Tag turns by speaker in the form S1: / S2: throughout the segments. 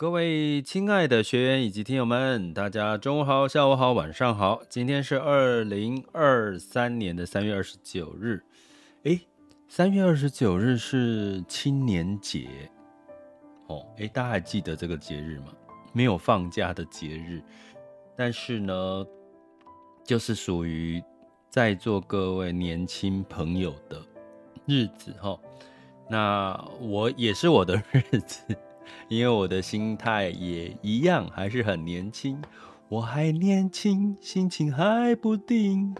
S1: 各位亲爱的学员以及听友们，大家中午好、下午好、晚上好。今天是二零二三年的三月二十九日，诶，三月二十九日是青年节哦。诶，大家还记得这个节日吗？没有放假的节日，但是呢，就是属于在座各位年轻朋友的日子哈。那我也是我的日子。因为我的心态也一样，还是很年轻。我还年轻，心情还不定。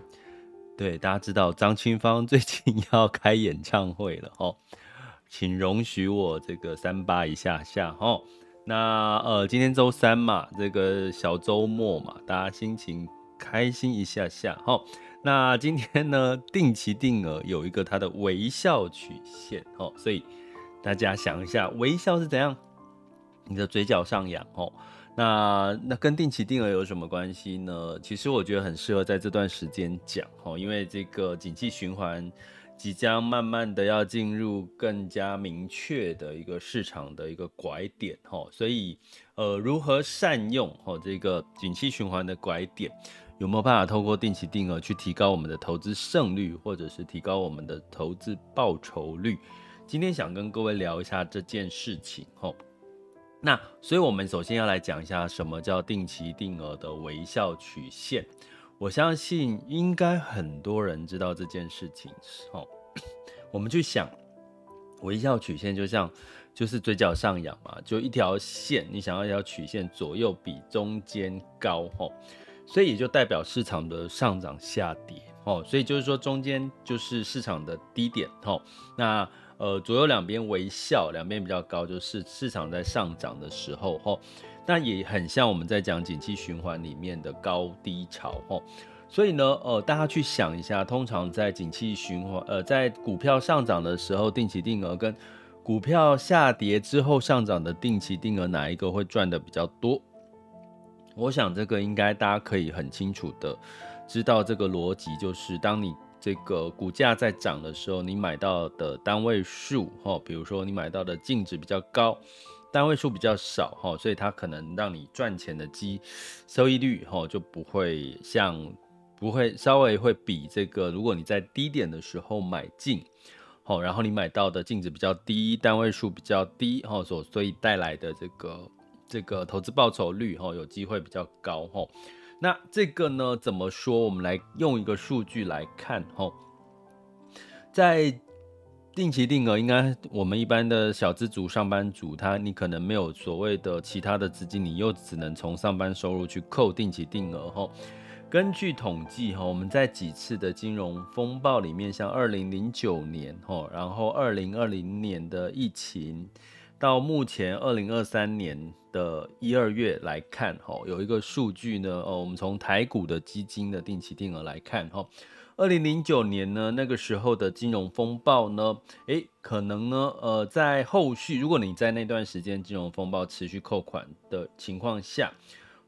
S1: 对，大家知道张清芳最近要开演唱会了哦，请容许我这个三八一下下哦。那呃，今天周三嘛，这个小周末嘛，大家心情开心一下下哦。那今天呢，定期定额有一个它的微笑曲线哦，所以大家想一下，微笑是怎样？你的嘴角上扬哦，那那跟定期定额有什么关系呢？其实我觉得很适合在这段时间讲哦，因为这个景气循环即将慢慢的要进入更加明确的一个市场的一个拐点哦，所以呃，如何善用哦这个景气循环的拐点，有没有办法透过定期定额去提高我们的投资胜率，或者是提高我们的投资报酬率？今天想跟各位聊一下这件事情哦。那所以，我们首先要来讲一下什么叫定期定额的微笑曲线。我相信应该很多人知道这件事情。哦，我们去想，微笑曲线就像就是嘴角上扬嘛，就一条线，你想要一条曲线左右比中间高，吼，所以也就代表市场的上涨下跌，哦，所以就是说中间就是市场的低点，哦，那。呃，左右两边微笑，两边比较高，就是市场在上涨的时候，吼，那也很像我们在讲景气循环里面的高低潮，吼，所以呢，呃，大家去想一下，通常在景气循环，呃，在股票上涨的时候，定期定额跟股票下跌之后上涨的定期定额，哪一个会赚的比较多？我想这个应该大家可以很清楚的知道这个逻辑，就是当你。这个股价在涨的时候，你买到的单位数，哈，比如说你买到的净值比较高，单位数比较少，哈，所以它可能让你赚钱的基收益率，哈，就不会像不会稍微会比这个，如果你在低点的时候买进，好，然后你买到的净值比较低，单位数比较低，哈，所所以带来的这个这个投资报酬率，哈，有机会比较高，哈。那这个呢，怎么说？我们来用一个数据来看吼，在定期定额，应该我们一般的小资族、上班族，他你可能没有所谓的其他的资金，你又只能从上班收入去扣定期定额吼。根据统计哈，我们在几次的金融风暴里面，像二零零九年吼，然后二零二零年的疫情。到目前二零二三年的一二月来看，哈，有一个数据呢，呃，我们从台股的基金的定期定额来看，哈，二零零九年呢，那个时候的金融风暴呢，诶，可能呢，呃，在后续，如果你在那段时间金融风暴持续扣款的情况下，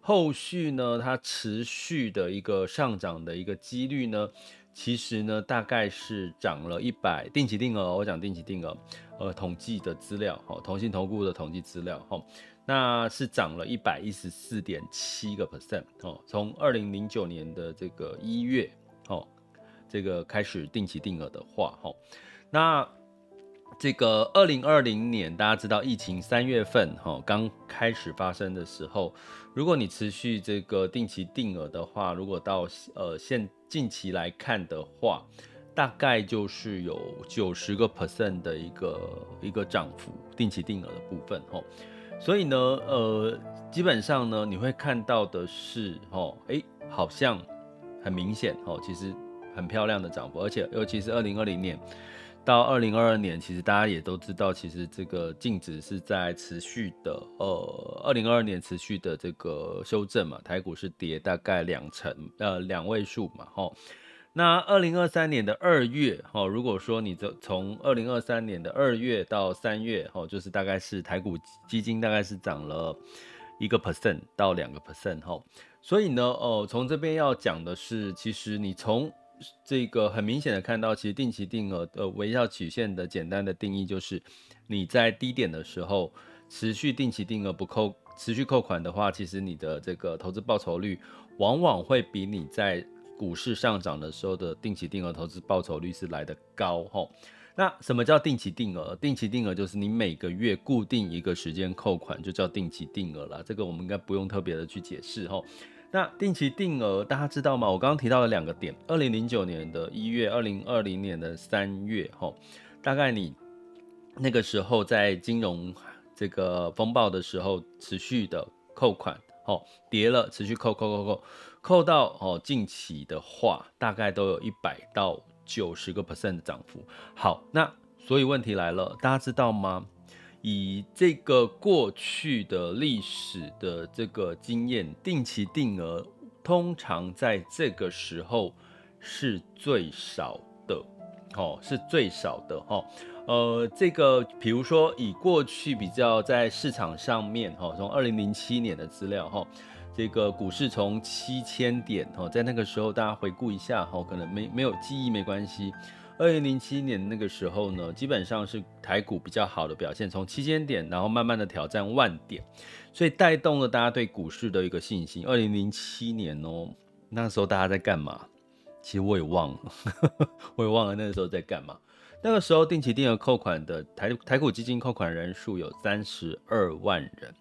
S1: 后续呢，它持续的一个上涨的一个几率呢，其实呢，大概是涨了一百定期定额，我讲定期定额，呃，统计的资料，哈，同信投顾的统计资料，哈，那是涨了一百一十四点七个 percent，哦，从二零零九年的这个一月，哦，这个开始定期定额的话，哈，那。这个二零二零年，大家知道疫情三月份哈刚开始发生的时候，如果你持续这个定期定额的话，如果到呃现近期来看的话，大概就是有九十个 percent 的一个一个涨幅，定期定额的部分哈。所以呢，呃，基本上呢，你会看到的是哈，哎，好像很明显哦，其实很漂亮的涨幅，而且尤其是二零二零年。到二零二二年，其实大家也都知道，其实这个净值是在持续的，呃，二零二二年持续的这个修正嘛，台股是跌大概两成，呃，两位数嘛，吼。那二零二三年的二月，吼，如果说你这从二零二三年的二月到三月，吼，就是大概是台股基金大概是涨了一个 percent 到两个 percent，吼。所以呢，哦，从这边要讲的是，其实你从这个很明显的看到，其实定期定额的微笑曲线的简单的定义就是，你在低点的时候持续定期定额不扣持续扣款的话，其实你的这个投资报酬率往往会比你在股市上涨的时候的定期定额投资报酬率是来得高吼。那什么叫定期定额？定期定额就是你每个月固定一个时间扣款，就叫定期定额了。这个我们应该不用特别的去解释吼。那定期定额大家知道吗？我刚刚提到了两个点：二零零九年的一月，二零二零年的三月，吼，大概你那个时候在金融这个风暴的时候，持续的扣款，吼，跌了，持续扣扣扣扣，扣到哦近期的话，大概都有一百到九十个 percent 的涨幅。好，那所以问题来了，大家知道吗？以这个过去的历史的这个经验，定期定额通常在这个时候是最少的，哦，是最少的，哈，呃，这个比如说以过去比较在市场上面，哈，从二零零七年的资料，哈，这个股市从七千点，哈，在那个时候大家回顾一下，哈，可能没没有记忆没关系。二零零七年那个时候呢，基本上是台股比较好的表现，从七千点，然后慢慢的挑战万点，所以带动了大家对股市的一个信心。二零零七年哦，那时候大家在干嘛？其实我也忘了，我也忘了那个时候在干嘛。那个时候定期定额扣款的台台股基金扣款人数有三十二万人，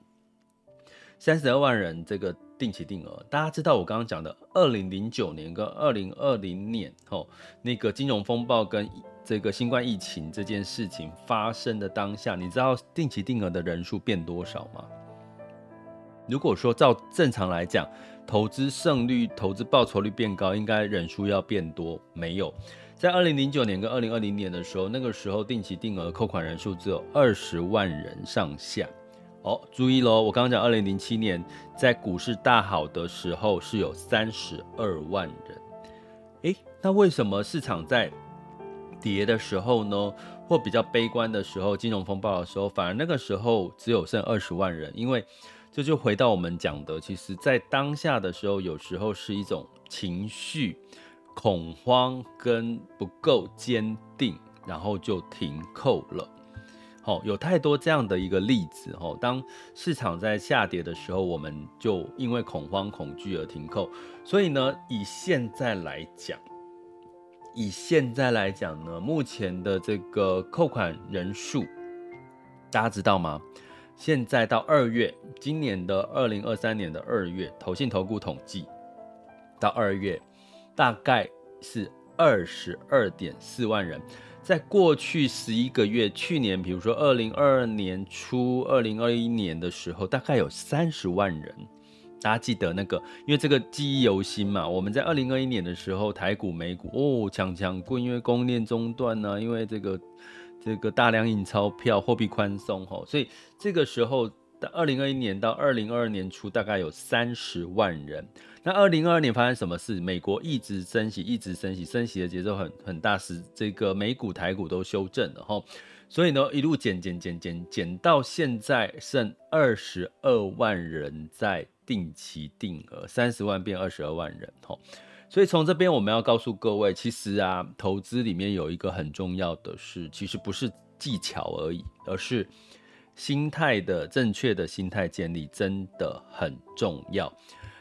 S1: 三十二万人这个。定期定额，大家知道我刚刚讲的二零零九年跟二零二零年，吼，那个金融风暴跟这个新冠疫情这件事情发生的当下，你知道定期定额的人数变多少吗？如果说照正常来讲，投资胜率、投资报酬率变高，应该人数要变多，没有。在二零零九年跟二零二零年的时候，那个时候定期定额扣款人数只有二十万人上下。哦，注意喽！我刚刚讲，二零零七年在股市大好的时候是有三十二万人。诶，那为什么市场在跌的时候呢，或比较悲观的时候，金融风暴的时候，反而那个时候只有剩二十万人？因为这就回到我们讲的，其实在当下的时候，有时候是一种情绪恐慌跟不够坚定，然后就停扣了。好，有太多这样的一个例子。吼，当市场在下跌的时候，我们就因为恐慌、恐惧而停扣。所以呢，以现在来讲，以现在来讲呢，目前的这个扣款人数，大家知道吗？现在到二月，今年的二零二三年的二月，投信投顾统计到二月，大概是二十二点四万人。在过去十一个月，去年比如说二零二二年初、二零二一年的时候，大概有三十万人。大家记得那个，因为这个记忆犹新嘛。我们在二零二一年的时候，台股、美股哦，强强过，因为供应链中断呢、因为这个这个大量印钞票、货币宽松吼，所以这个时候。二零二一年到二零二二年初，大概有三十万人。那二零二二年发生什么事？美国一直升息，一直升息，升息的节奏很很大，使这个美股、台股都修正了哈。所以呢，一路减减减减减到现在剩二十二万人在定期定额，三十万变二十二万人哈。所以从这边我们要告诉各位，其实啊，投资里面有一个很重要的事，其实不是技巧而已，而是。心态的正确的心态建立真的很重要，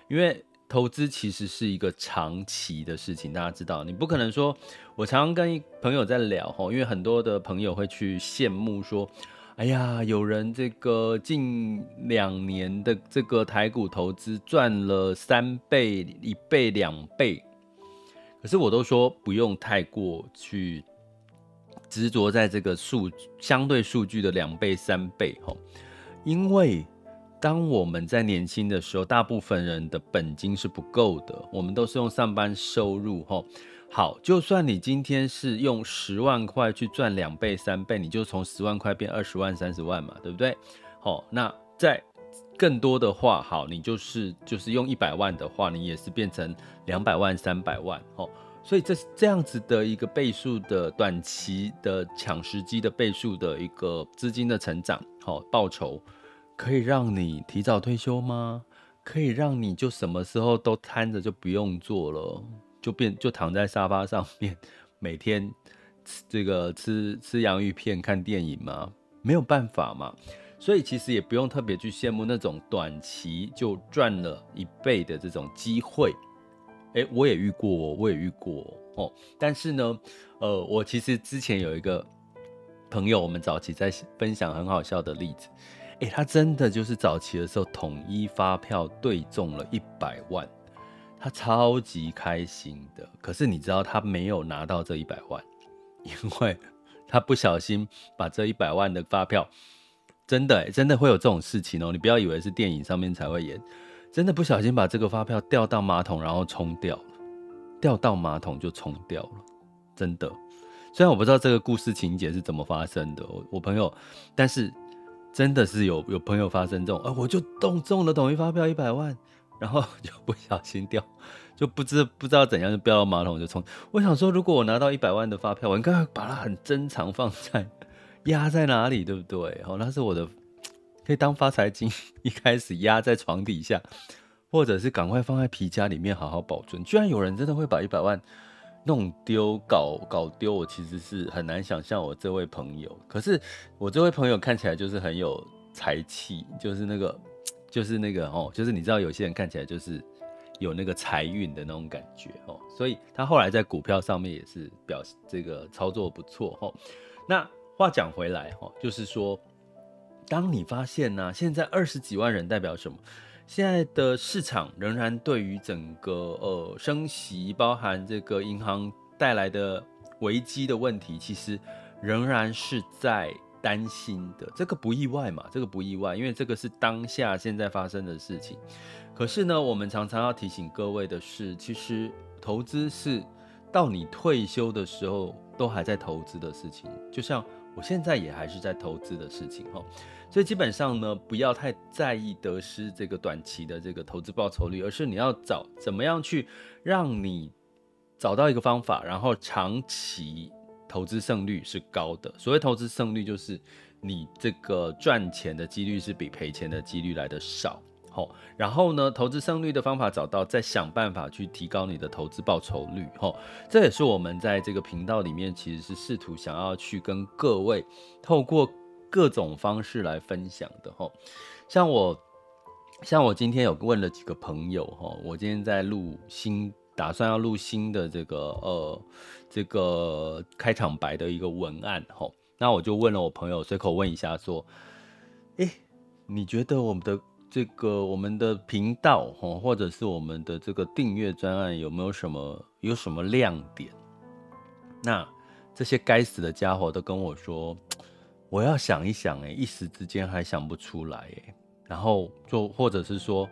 S1: 因为投资其实是一个长期的事情。大家知道，你不可能说，我常常跟朋友在聊，因为很多的朋友会去羡慕说，哎呀，有人这个近两年的这个台股投资赚了三倍、一倍、两倍，可是我都说不用太过去。执着在这个数相对数据的两倍三倍吼，因为当我们在年轻的时候，大部分人的本金是不够的，我们都是用上班收入吼，好，就算你今天是用十万块去赚两倍、三倍，你就从十万块变二十万、三十万嘛，对不对？好，那在更多的话，好，你就是就是用一百万的话，你也是变成两百万、三百万，哦，所以这是这样子的一个倍数的短期的抢时机的倍数的一个资金的成长，好，报酬可以让你提早退休吗？可以让你就什么时候都瘫着就不用做了？就变就躺在沙发上面，每天吃这个吃吃洋芋片看电影吗？没有办法嘛，所以其实也不用特别去羡慕那种短期就赚了一倍的这种机会。诶，我也遇过，我也遇过哦。但是呢，呃，我其实之前有一个朋友，我们早期在分享很好笑的例子。诶，他真的就是早期的时候统一发票对中了一百万。他超级开心的，可是你知道他没有拿到这一百万，因为 他不小心把这一百万的发票，真的真的会有这种事情哦！你不要以为是电影上面才会演，真的不小心把这个发票掉到马桶，然后冲掉了，掉到马桶就冲掉了，真的。虽然我不知道这个故事情节是怎么发生的，我我朋友，但是真的是有有朋友发生这种，啊，我就中中了统一发票一百万。然后就不小心掉，就不知不知道怎样就掉到马桶就冲。我想说，如果我拿到一百万的发票，我应该把它很珍藏放在压在哪里，对不对？哦，那是我的，可以当发财金，一开始压在床底下，或者是赶快放在皮夹里面好好保存。居然有人真的会把一百万弄丢、搞搞丢，我其实是很难想象我这位朋友。可是我这位朋友看起来就是很有才气，就是那个。就是那个哦，就是你知道有些人看起来就是有那个财运的那种感觉哦，所以他后来在股票上面也是表示这个操作不错哦。那话讲回来哈，就是说，当你发现呢，现在二十几万人代表什么？现在的市场仍然对于整个呃升息，包含这个银行带来的危机的问题，其实仍然是在。担心的这个不意外嘛？这个不意外，因为这个是当下现在发生的事情。可是呢，我们常常要提醒各位的是，其实投资是到你退休的时候都还在投资的事情。就像我现在也还是在投资的事情哈。所以基本上呢，不要太在意得失这个短期的这个投资报酬率，而是你要找怎么样去让你找到一个方法，然后长期。投资胜率是高的。所谓投资胜率，就是你这个赚钱的几率是比赔钱的几率来的少。好，然后呢，投资胜率的方法找到，再想办法去提高你的投资报酬率。哈，这也是我们在这个频道里面其实是试图想要去跟各位透过各种方式来分享的。哈，像我，像我今天有问了几个朋友。哈，我今天在录新。打算要录新的这个呃这个开场白的一个文案吼，那我就问了我朋友，随口问一下说，诶，你觉得我们的这个我们的频道吼，或者是我们的这个订阅专案有没有什么有什么亮点？那这些该死的家伙都跟我说，我要想一想，诶，一时之间还想不出来，诶，然后就或者是说。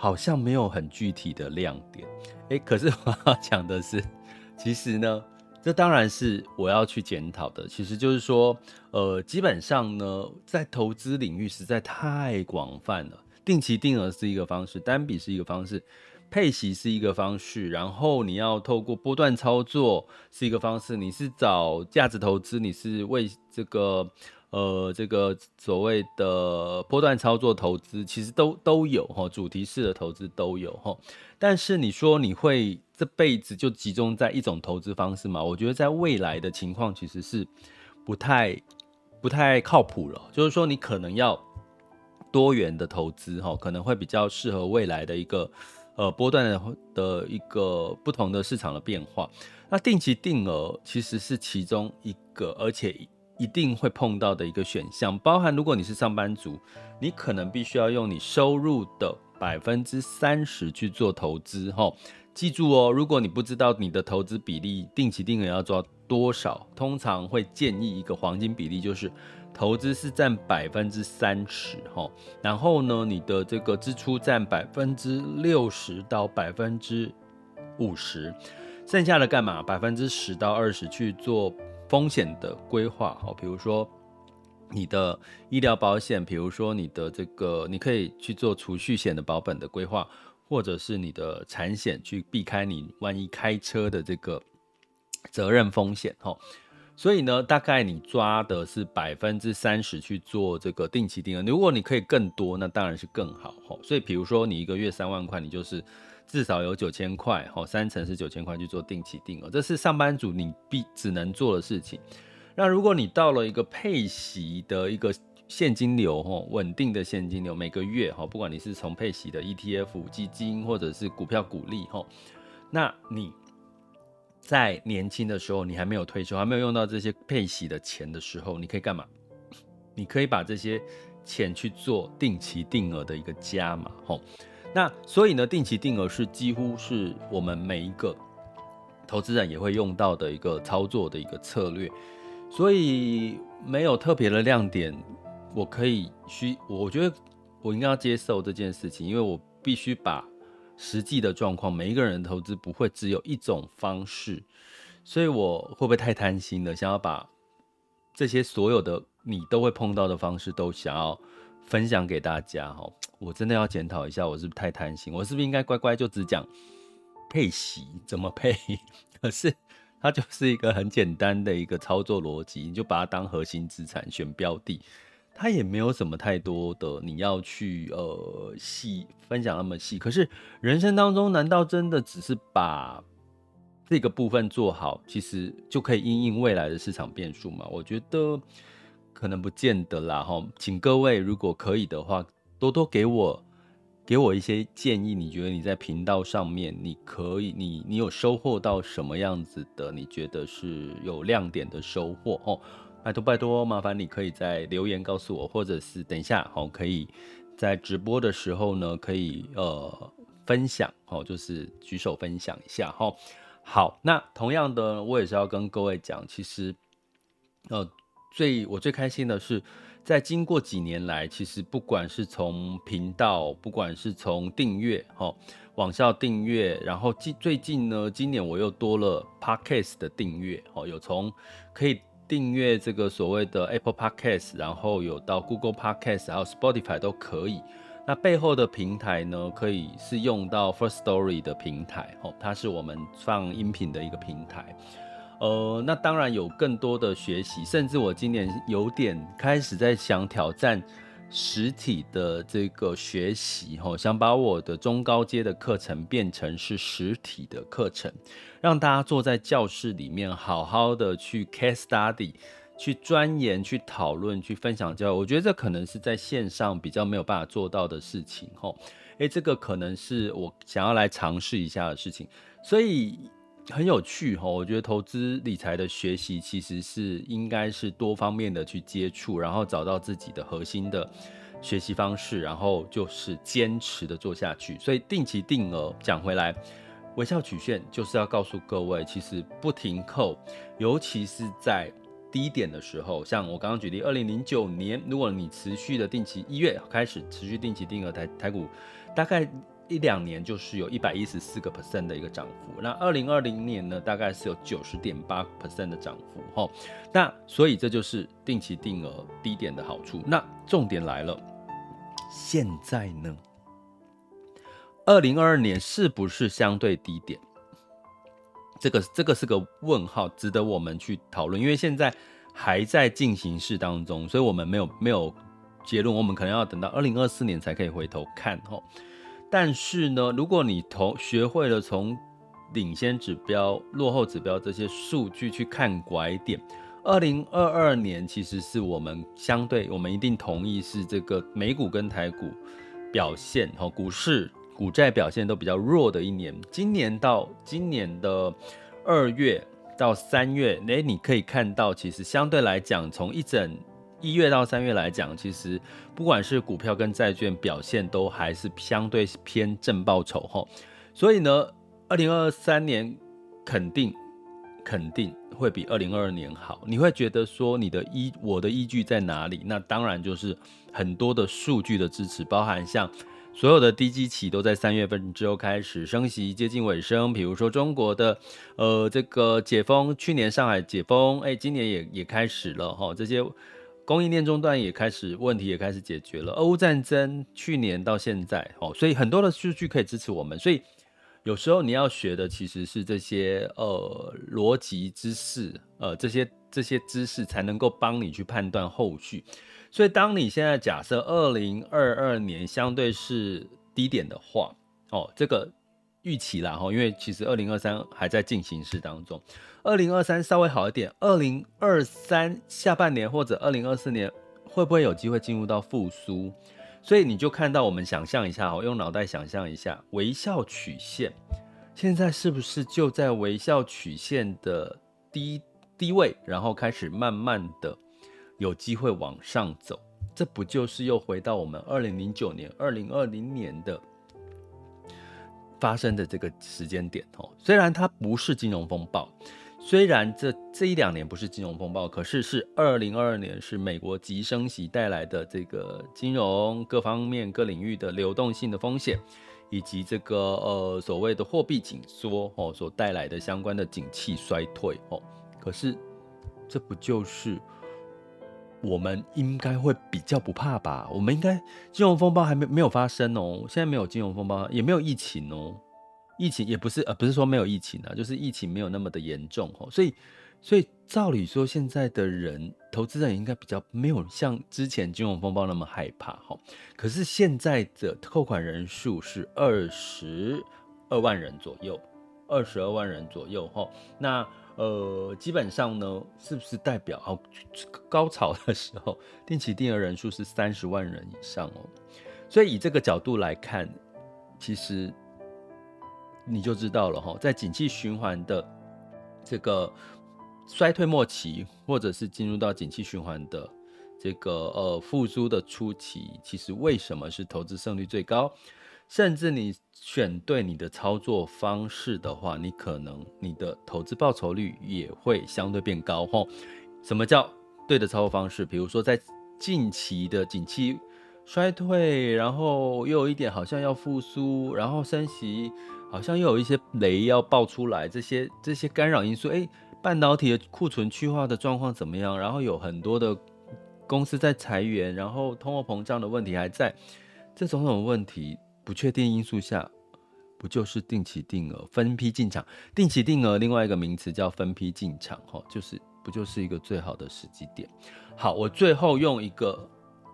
S1: 好像没有很具体的亮点，诶，可是我要讲的是，其实呢，这当然是我要去检讨的。其实就是说，呃，基本上呢，在投资领域实在太广泛了。定期定额是一个方式，单笔是一个方式，配息是一个方式，然后你要透过波段操作是一个方式。你是找价值投资，你是为这个。呃，这个所谓的波段操作投资，其实都都有哈，主题式的投资都有哈。但是你说你会这辈子就集中在一种投资方式吗？我觉得在未来的情况其实是不太不太靠谱了。就是说，你可能要多元的投资哈，可能会比较适合未来的一个呃波段的的一个不同的市场的变化。那定期定额其实是其中一个，而且。一定会碰到的一个选项，包含如果你是上班族，你可能必须要用你收入的百分之三十去做投资，哈，记住哦，如果你不知道你的投资比例，定期定额要做多少，通常会建议一个黄金比例，就是投资是占百分之三十，哈，然后呢，你的这个支出占百分之六十到百分之五十。剩下的干嘛？百分之十到二十去做风险的规划，好，比如说你的医疗保险，比如说你的这个，你可以去做储蓄险的保本的规划，或者是你的产险，去避开你万一开车的这个责任风险，哈。所以呢，大概你抓的是百分之三十去做这个定期定额。如果你可以更多，那当然是更好哈。所以，比如说你一个月三万块，你就是至少有九千块哈，三成是九千块去做定期定额，这是上班族你必只能做的事情。那如果你到了一个配息的一个现金流哈，稳定的现金流，每个月哈，不管你是从配息的 ETF 基金或者是股票股利哈，那你。在年轻的时候，你还没有退休，还没有用到这些配息的钱的时候，你可以干嘛？你可以把这些钱去做定期定额的一个加码，吼。那所以呢，定期定额是几乎是我们每一个投资人也会用到的一个操作的一个策略。所以没有特别的亮点，我可以需，我觉得我应该要接受这件事情，因为我必须把。实际的状况，每一个人的投资不会只有一种方式，所以我会不会太贪心了？想要把这些所有的你都会碰到的方式都想要分享给大家哈？我真的要检讨一下，我是不是太贪心？我是不是应该乖乖就只讲配息怎么配？可是它就是一个很简单的一个操作逻辑，你就把它当核心资产选标的。它也没有什么太多的你要去呃细分享那么细，可是人生当中难道真的只是把这个部分做好，其实就可以因应未来的市场变数吗？我觉得可能不见得啦哈。请各位如果可以的话，多多给我给我一些建议。你觉得你在频道上面，你可以你你有收获到什么样子的？你觉得是有亮点的收获哦？拜托拜托，麻烦你可以在留言告诉我，或者是等一下，好，可以在直播的时候呢，可以呃分享，好，就是举手分享一下，哈。好，那同样的，我也是要跟各位讲，其实呃最我最开心的是，在经过几年来，其实不管是从频道，不管是从订阅，哈，网校订阅，然后近最近呢，今年我又多了 Podcast 的订阅，哦，有从可以。订阅这个所谓的 Apple Podcast，然后有到 Google Podcast，还有 Spotify 都可以。那背后的平台呢，可以是用到 First Story 的平台，哦，它是我们放音频的一个平台。呃，那当然有更多的学习，甚至我今年有点开始在想挑战。实体的这个学习，哈，想把我的中高阶的课程变成是实体的课程，让大家坐在教室里面，好好的去 case study，去钻研、去讨论、去分享教育。我觉得这可能是在线上比较没有办法做到的事情，吼。诶，这个可能是我想要来尝试一下的事情，所以。很有趣哈，我觉得投资理财的学习其实是应该是多方面的去接触，然后找到自己的核心的学习方式，然后就是坚持的做下去。所以定期定额讲回来，微笑曲线就是要告诉各位，其实不停扣，尤其是在低点的时候，像我刚刚举例，二零零九年，如果你持续的定期一月开始持续定期定额台台股，大概。一两年就是有一百一十四个 percent 的一个涨幅，那二零二零年呢，大概是有九十点八 percent 的涨幅，哈，那所以这就是定期定额低点的好处。那重点来了，现在呢，二零二二年是不是相对低点？这个这个是个问号，值得我们去讨论，因为现在还在进行式当中，所以我们没有没有结论，我们可能要等到二零二四年才可以回头看，哈。但是呢，如果你同学会了从领先指标、落后指标这些数据去看拐点，二零二二年其实是我们相对，我们一定同意是这个美股跟台股表现和股市、股债表现都比较弱的一年。今年到今年的二月到三月，诶，你可以看到，其实相对来讲，从一整一月到三月来讲，其实不管是股票跟债券表现都还是相对偏正报酬哈，所以呢，二零二三年肯定肯定会比二零二二年好。你会觉得说你的依我的依据在哪里？那当然就是很多的数据的支持，包含像所有的低基期都在三月份之后开始升息，接近尾声。比如说中国的，呃，这个解封，去年上海解封，哎，今年也也开始了哈，这些供应链中断也开始，问题也开始解决了。俄乌战争去年到现在，哦，所以很多的数据可以支持我们。所以有时候你要学的其实是这些呃逻辑知识，呃，这些这些知识才能够帮你去判断后续。所以，当你现在假设二零二二年相对是低点的话，哦，这个预期啦，哈，因为其实二零二三还在进行式当中，二零二三稍微好一点，二零二三下半年或者二零二四年会不会有机会进入到复苏？所以你就看到，我们想象一下，哦，用脑袋想象一下，微笑曲线现在是不是就在微笑曲线的低低位，然后开始慢慢的。有机会往上走，这不就是又回到我们二零零九年、二零二零年的发生的这个时间点哦？虽然它不是金融风暴，虽然这这一两年不是金融风暴，可是是二零二二年是美国急升息带来的这个金融各方面各领域的流动性的风险，以及这个呃所谓的货币紧缩哦所带来的相关的景气衰退哦。可是这不就是？我们应该会比较不怕吧？我们应该金融风暴还没没有发生哦，现在没有金融风暴，也没有疫情哦，疫情也不是呃不是说没有疫情啊，就是疫情没有那么的严重哦，所以所以照理说现在的人投资人应该比较没有像之前金融风暴那么害怕哈。可是现在的扣款人数是二十二万人左右，二十二万人左右哈，那。呃，基本上呢，是不是代表哦，高潮的时候，定期定额人数是三十万人以上哦？所以以这个角度来看，其实你就知道了哈，在景气循环的这个衰退末期，或者是进入到景气循环的这个呃复苏的初期，其实为什么是投资胜率最高？甚至你选对你的操作方式的话，你可能你的投资报酬率也会相对变高吼。什么叫对的操作方式？比如说在近期的景气衰退，然后又有一点好像要复苏，然后升息，好像又有一些雷要爆出来，这些这些干扰因素，诶，半导体的库存去化的状况怎么样？然后有很多的公司在裁员，然后通货膨胀的问题还在，这种种问题。不确定因素下，不就是定期定额分批进场？定期定额另外一个名词叫分批进场，哈，就是不就是一个最好的时机点？好，我最后用一个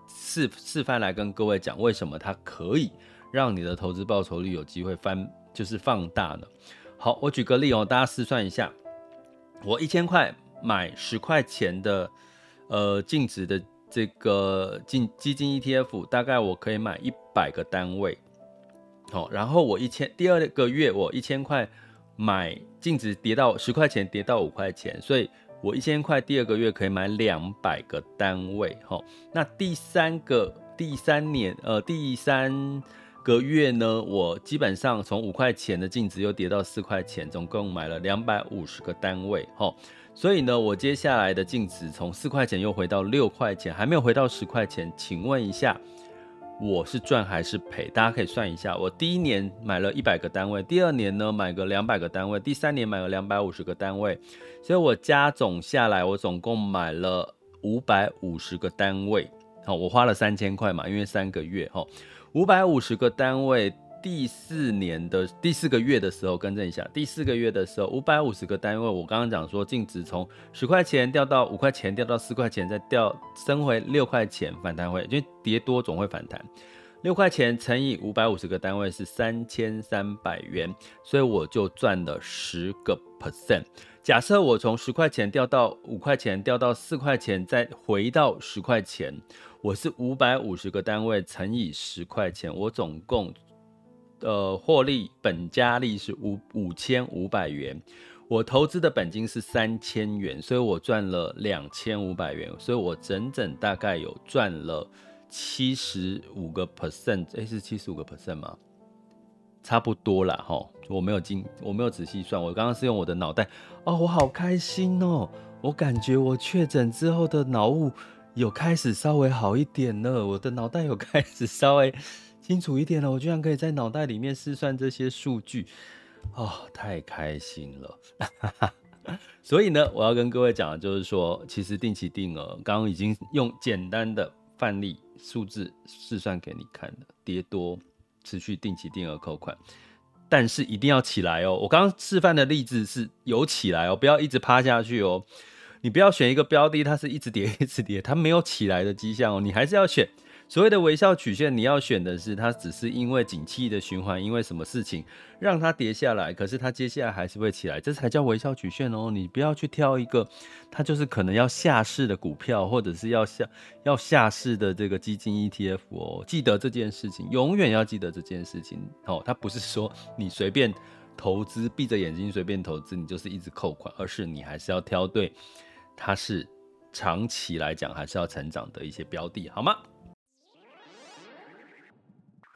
S1: 示示范来跟各位讲，为什么它可以让你的投资报酬率有机会翻，就是放大呢？好，我举个例哦，大家试算一下，我一千块买十块钱的，呃，净值的这个进基金 ETF，大概我可以买一百个单位。好，然后我一千第二个月我一千块买净值跌到十块钱，跌到五块钱，所以我一千块第二个月可以买两百个单位。好，那第三个第三年呃第三个月呢，我基本上从五块钱的净值又跌到四块钱，总共买了两百五十个单位。好，所以呢，我接下来的净值从四块钱又回到六块钱，还没有回到十块钱，请问一下。我是赚还是赔？大家可以算一下。我第一年买了一百个单位，第二年呢买个两百个单位，第三年买了两百五十个单位，所以我加总下来，我总共买了五百五十个单位。好，我花了三千块嘛，因为三个月哈，五百五十个单位。第四年的第四个月的时候，更正一下，第四个月的时候，五百五十个单位，我刚刚讲说净值从十块钱掉到五块钱，掉到四块钱，再掉升回六块钱，反弹回，因为跌多总会反弹。六块钱乘以五百五十个单位是三千三百元，所以我就赚了十个 percent。假设我从十块钱掉到五块钱，掉到四块钱，再回到十块钱，我是五百五十个单位乘以十块钱，我总共。呃，获利本加利是五五千五百元，我投资的本金是三千元，所以我赚了两千五百元，所以我整整大概有赚了七十五个 percent，诶，是七十五个 percent 吗？差不多啦，哈，我没有精，我没有仔细算，我刚刚是用我的脑袋，哦，我好开心哦，我感觉我确诊之后的脑雾有开始稍微好一点了，我的脑袋有开始稍微。清楚一点了，我居然可以在脑袋里面试算这些数据，哦，太开心了。所以呢，我要跟各位讲的就是说，其实定期定额刚刚已经用简单的范例数字试算给你看了，跌多持续定期定额扣款，但是一定要起来哦。我刚刚示范的例子是有起来哦，不要一直趴下去哦。你不要选一个标的，它是一直跌一直跌，它没有起来的迹象哦，你还是要选。所谓的微笑曲线，你要选的是它只是因为景气的循环，因为什么事情让它跌下来，可是它接下来还是会起来，这才叫微笑曲线哦。你不要去挑一个，它就是可能要下市的股票，或者是要下要下市的这个基金 ETF 哦。记得这件事情，永远要记得这件事情哦。它不是说你随便投资，闭着眼睛随便投资，你就是一直扣款，而是你还是要挑对，它是长期来讲还是要成长的一些标的，好吗？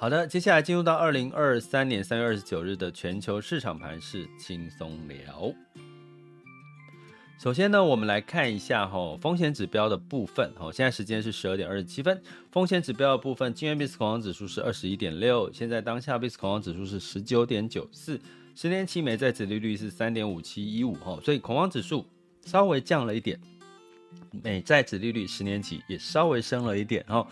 S1: 好的，接下来进入到二零二三年三月二十九日的全球市场盘势轻松聊。首先呢，我们来看一下哈风险指标的部分。哈，现在时间是十二点二十七分，风险指标的部分，今日 VIX 恐慌指数是二十一点六，现在当下 VIX 恐慌指数是十九点九四，十年期美债殖利率是三点五七一五。哈，所以恐慌指数稍微降了一点，美债殖利率十年期也稍微升了一点。哈。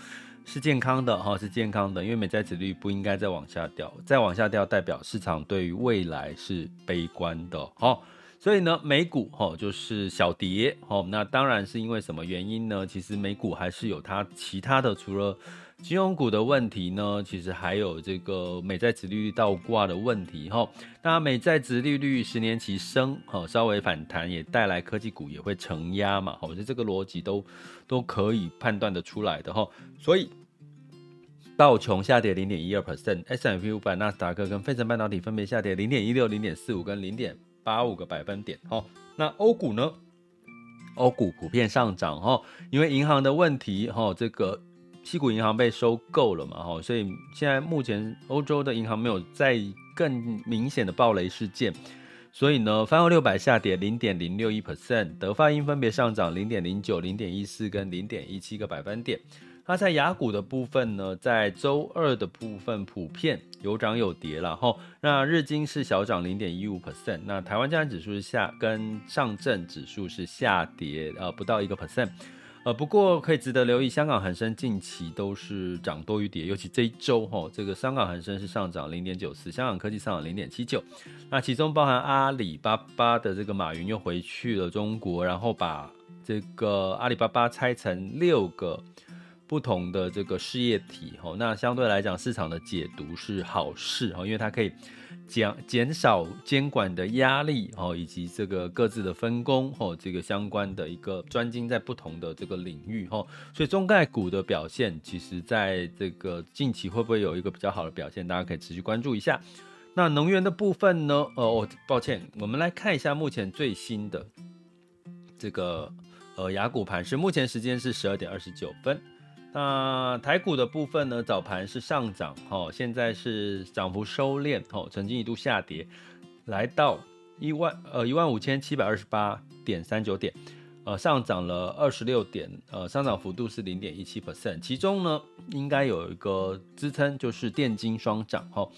S1: 是健康的哈，是健康的，因为美债殖率不应该再往下掉，再往下掉代表市场对于未来是悲观的好，所以呢，美股哈就是小跌哈，那当然是因为什么原因呢？其实美股还是有它其他的，除了金融股的问题呢，其实还有这个美债殖利率倒挂的问题哈。那美债殖利率十年期升哈，稍微反弹也带来科技股也会承压嘛，我觉得这个逻辑都都可以判断得出来的哈。所以道琼下跌零点一二 percent，S&P 五百、纳斯达克跟费城半导体分别下跌零点一六、零点四五跟零点八五个百分点哈。那欧股呢？欧股普遍上涨哈，因为银行的问题哈，这个。矽谷银行被收购了嘛？哈，所以现在目前欧洲的银行没有再更明显的暴雷事件，所以呢，泛欧六百下跌零点零六一 percent，德法英分别上涨零点零九、零点一四跟零点一七个百分点。那在雅股的部分呢，在周二的部分普遍有涨有跌了哈。那日经是小涨零点一五 percent，那台湾加权指数是下，跟上证指数是下跌呃不到一个 percent。呃，不过可以值得留意，香港恒生近期都是涨多于跌，尤其这一周哈，这个香港恒生是上涨零点九四，香港科技上涨零点七九，那其中包含阿里巴巴的这个马云又回去了中国，然后把这个阿里巴巴拆成六个不同的这个事业体哈，那相对来讲市场的解读是好事哈，因为它可以。减减少监管的压力哦，以及这个各自的分工哦，这个相关的一个专精在不同的这个领域哦，所以中概股的表现，其实在这个近期会不会有一个比较好的表现，大家可以持续关注一下。那能源的部分呢？哦，抱歉，我们来看一下目前最新的这个呃雅股盘是，目前时间是十二点二十九分。那台股的部分呢？早盘是上涨，哈，现在是涨幅收敛，哈，曾经一度下跌，来到一万呃一万五千七百二十八点三九点，呃，上涨了二十六点，呃，上涨幅度是零点一七 percent，其中呢，应该有一个支撑就是电金双涨，哈，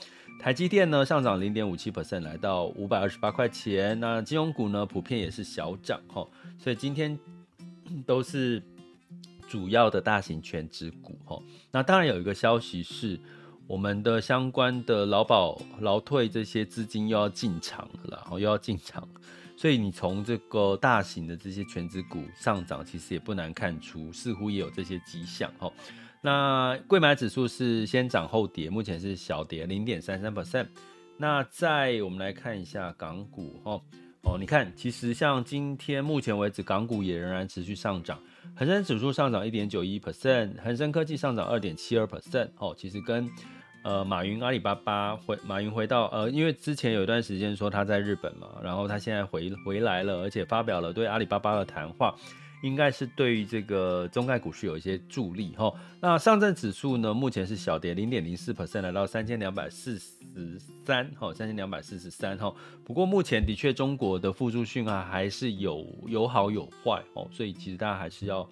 S1: 台积电呢上涨零点五七 percent，来到五百二十八块钱，那金融股呢普遍也是小涨，哈，所以今天都是。主要的大型权值股，哈，那当然有一个消息是，我们的相关的劳保、劳退这些资金又要进场了，然后又要进场，所以你从这个大型的这些权值股上涨，其实也不难看出，似乎也有这些迹象，哈。那柜买指数是先涨后跌，目前是小跌零点三三 percent。那再我们来看一下港股，哈。哦，你看，其实像今天目前为止，港股也仍然持续上涨，恒生指数上涨一点九一 percent，恒生科技上涨二点七二 percent。哦，其实跟呃马云阿里巴巴回马云回到呃，因为之前有一段时间说他在日本嘛，然后他现在回回来了，而且发表了对阿里巴巴的谈话。应该是对于这个中概股是有一些助力哈。那上证指数呢，目前是小跌零点零四 percent，来到三千两百四十三哈，三千两百四十三哈。不过目前的确中国的复苏讯号还是有有好有坏哦，所以其实大家还是要。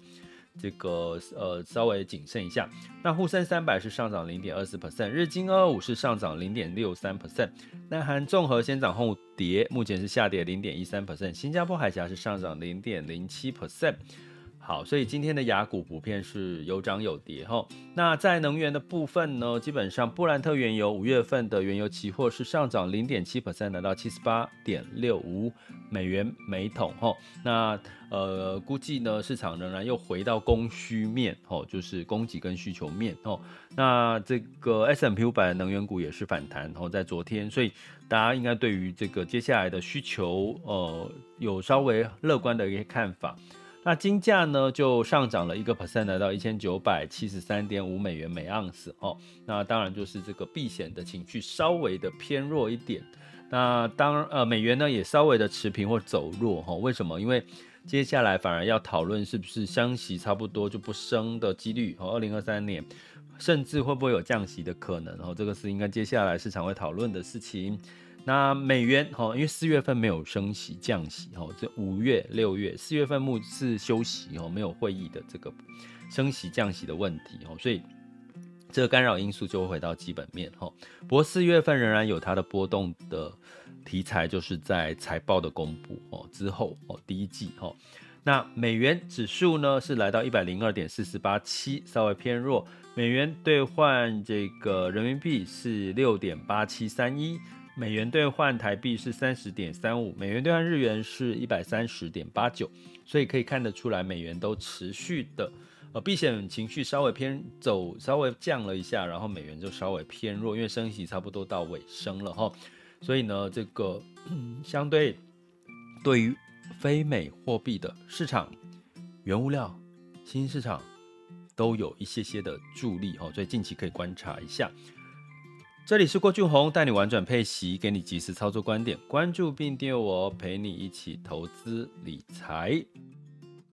S1: 这个呃稍微谨慎一下。那沪深三百是上涨零点二四 percent，日经二五是上涨零点六三 percent。南韩综合先涨后跌，目前是下跌零点一三 percent。新加坡海峡是上涨零点零七 percent。好，所以今天的雅股普遍是有涨有跌哈。那在能源的部分呢，基本上布兰特原油五月份的原油期货是上涨零点七 percent，来到七十八点六五美元每桶哈。那呃，估计呢市场仍然又回到供需面哦，就是供给跟需求面哦。那这个 S M P 五百能源股也是反弹哦，在昨天，所以大家应该对于这个接下来的需求呃有稍微乐观的一些看法。那金价呢就上涨了一个 percent，来到一千九百七十三点五美元每盎司哦。那当然就是这个避险的情绪稍微的偏弱一点。那当呃美元呢也稍微的持平或走弱哈、哦。为什么？因为接下来反而要讨论是不是相息差不多就不升的几率哦。二零二三年甚至会不会有降息的可能哦？这个是应该接下来市场会讨论的事情。那美元哈，因为四月份没有升息降息哈，这五月、六月、四月份目是休息哦，没有会议的这个升息降息的问题哦，所以这个干扰因素就会回到基本面哈。不过四月份仍然有它的波动的题材，就是在财报的公布哦之后哦，第一季哈。那美元指数呢是来到一百零二点四四八七，稍微偏弱。美元兑换这个人民币是六点八七三一。美元兑换台币是三十点三五，美元兑换日元是一百三十点八九，所以可以看得出来，美元都持续的呃避险情绪稍微偏走，稍微降了一下，然后美元就稍微偏弱，因为升息差不多到尾声了哈，所以呢，这个相对对于非美货币的市场、原物料、新兴市场都有一些些的助力哈，所以近期可以观察一下。这里是郭俊宏，带你玩转配息，给你及时操作观点。关注并订阅我，陪你一起投资理财。